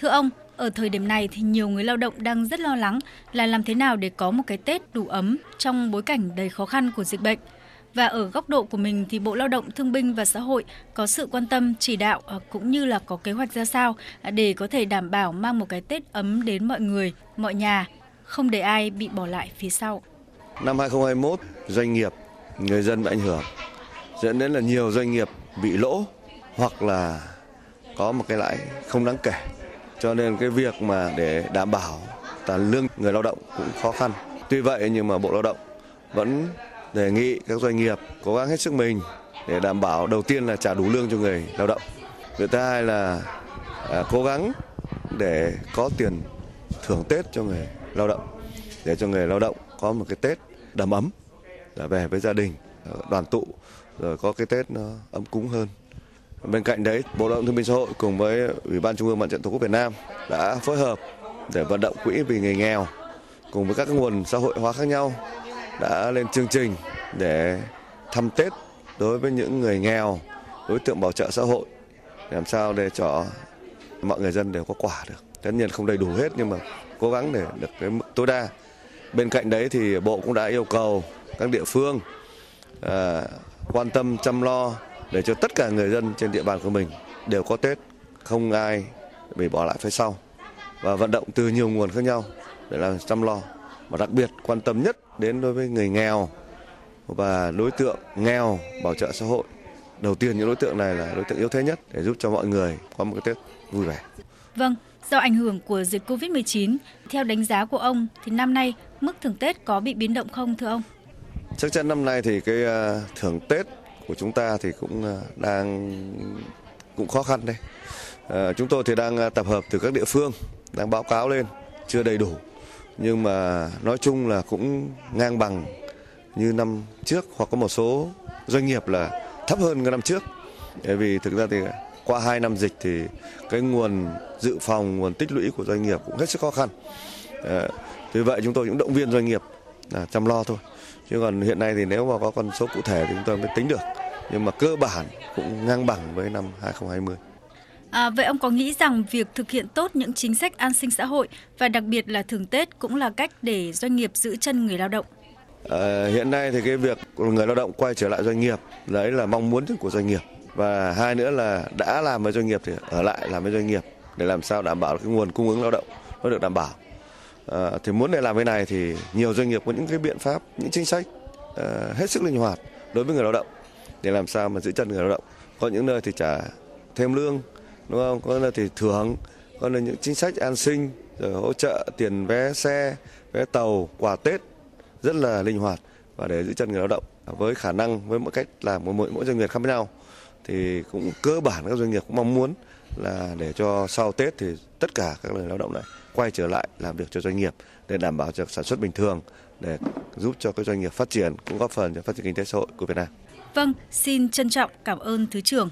Thưa ông, ở thời điểm này thì nhiều người lao động đang rất lo lắng là làm thế nào để có một cái Tết đủ ấm trong bối cảnh đầy khó khăn của dịch bệnh. Và ở góc độ của mình thì Bộ Lao động Thương binh và Xã hội có sự quan tâm chỉ đạo à, cũng như là có kế hoạch ra sao à, để có thể đảm bảo mang một cái Tết ấm đến mọi người, mọi nhà, không để ai bị bỏ lại phía sau. Năm 2021, doanh nghiệp, người dân bị ảnh hưởng, dẫn đến là nhiều doanh nghiệp bị lỗ hoặc là có một cái lãi không đáng kể. Cho nên cái việc mà để đảm bảo là lương người lao động cũng khó khăn. Tuy vậy nhưng mà Bộ Lao động vẫn đề nghị các doanh nghiệp cố gắng hết sức mình để đảm bảo đầu tiên là trả đủ lương cho người lao động. Việc thứ hai là à, cố gắng để có tiền thưởng Tết cho người lao động để cho người lao động có một cái Tết đầm ấm là về với gia đình à, đoàn tụ rồi có cái Tết nó ấm cúng hơn. Bên cạnh đấy, Bộ Lao động Thương binh Xã hội cùng với Ủy ban Trung ương Mặt trận Tổ quốc Việt Nam đã phối hợp để vận động quỹ vì người nghèo cùng với các nguồn xã hội hóa khác nhau đã lên chương trình để thăm Tết đối với những người nghèo, đối tượng bảo trợ xã hội làm sao để cho mọi người dân đều có quả được. Tất nhiên không đầy đủ hết nhưng mà cố gắng để được cái mức tối đa. Bên cạnh đấy thì Bộ cũng đã yêu cầu các địa phương à, quan tâm chăm lo để cho tất cả người dân trên địa bàn của mình đều có Tết, không ai bị bỏ lại phía sau và vận động từ nhiều nguồn khác nhau để làm chăm lo và đặc biệt quan tâm nhất đến đối với người nghèo và đối tượng nghèo bảo trợ xã hội. Đầu tiên những đối tượng này là đối tượng yếu thế nhất để giúp cho mọi người có một cái Tết vui vẻ. Vâng, do ảnh hưởng của dịch Covid-19, theo đánh giá của ông thì năm nay mức thưởng Tết có bị biến động không thưa ông? Chắc chắn năm nay thì cái à, thưởng Tết của chúng ta thì cũng ờ, đang cũng khó khăn đây. À, chúng tôi thì đang ờ, tập hợp từ các địa phương, đang báo cáo lên, chưa đầy đủ. Nhưng mà nói chung là cũng ngang bằng như năm trước hoặc có một số doanh nghiệp là thấp hơn cái năm trước. Bởi vì thực ra thì qua 2 năm dịch thì cái nguồn dự phòng, nguồn tích lũy của doanh nghiệp cũng hết sức khó khăn. À, vì vậy chúng tôi cũng động viên doanh nghiệp là chăm lo thôi. Chứ còn hiện nay thì nếu mà có con số cụ thể thì chúng tôi mới tính được. Nhưng mà cơ bản cũng ngang bằng với năm 2020. À, vậy ông có nghĩ rằng việc thực hiện tốt những chính sách an sinh xã hội và đặc biệt là thưởng Tết cũng là cách để doanh nghiệp giữ chân người lao động? À, hiện nay thì cái việc người lao động quay trở lại doanh nghiệp đấy là mong muốn của doanh nghiệp và hai nữa là đã làm với doanh nghiệp thì ở lại làm với doanh nghiệp để làm sao đảm bảo cái nguồn cung ứng lao động nó được đảm bảo. À, thì muốn để làm cái này thì nhiều doanh nghiệp có những cái biện pháp, những chính sách à, hết sức linh hoạt đối với người lao động để làm sao mà giữ chân người lao động. Có những nơi thì trả thêm lương, đúng không? Có nơi thì thưởng, có nơi những chính sách an sinh, rồi hỗ trợ tiền vé xe, vé tàu, quà Tết rất là linh hoạt và để giữ chân người lao động với khả năng với mỗi cách làm của mỗi mỗi doanh nghiệp khác nhau thì cũng cơ bản các doanh nghiệp cũng mong muốn là để cho sau Tết thì tất cả các người lao động này quay trở lại làm việc cho doanh nghiệp để đảm bảo cho sản xuất bình thường để giúp cho các doanh nghiệp phát triển cũng góp phần cho phát triển kinh tế xã hội của Việt Nam. Vâng, xin trân trọng cảm ơn Thứ trưởng.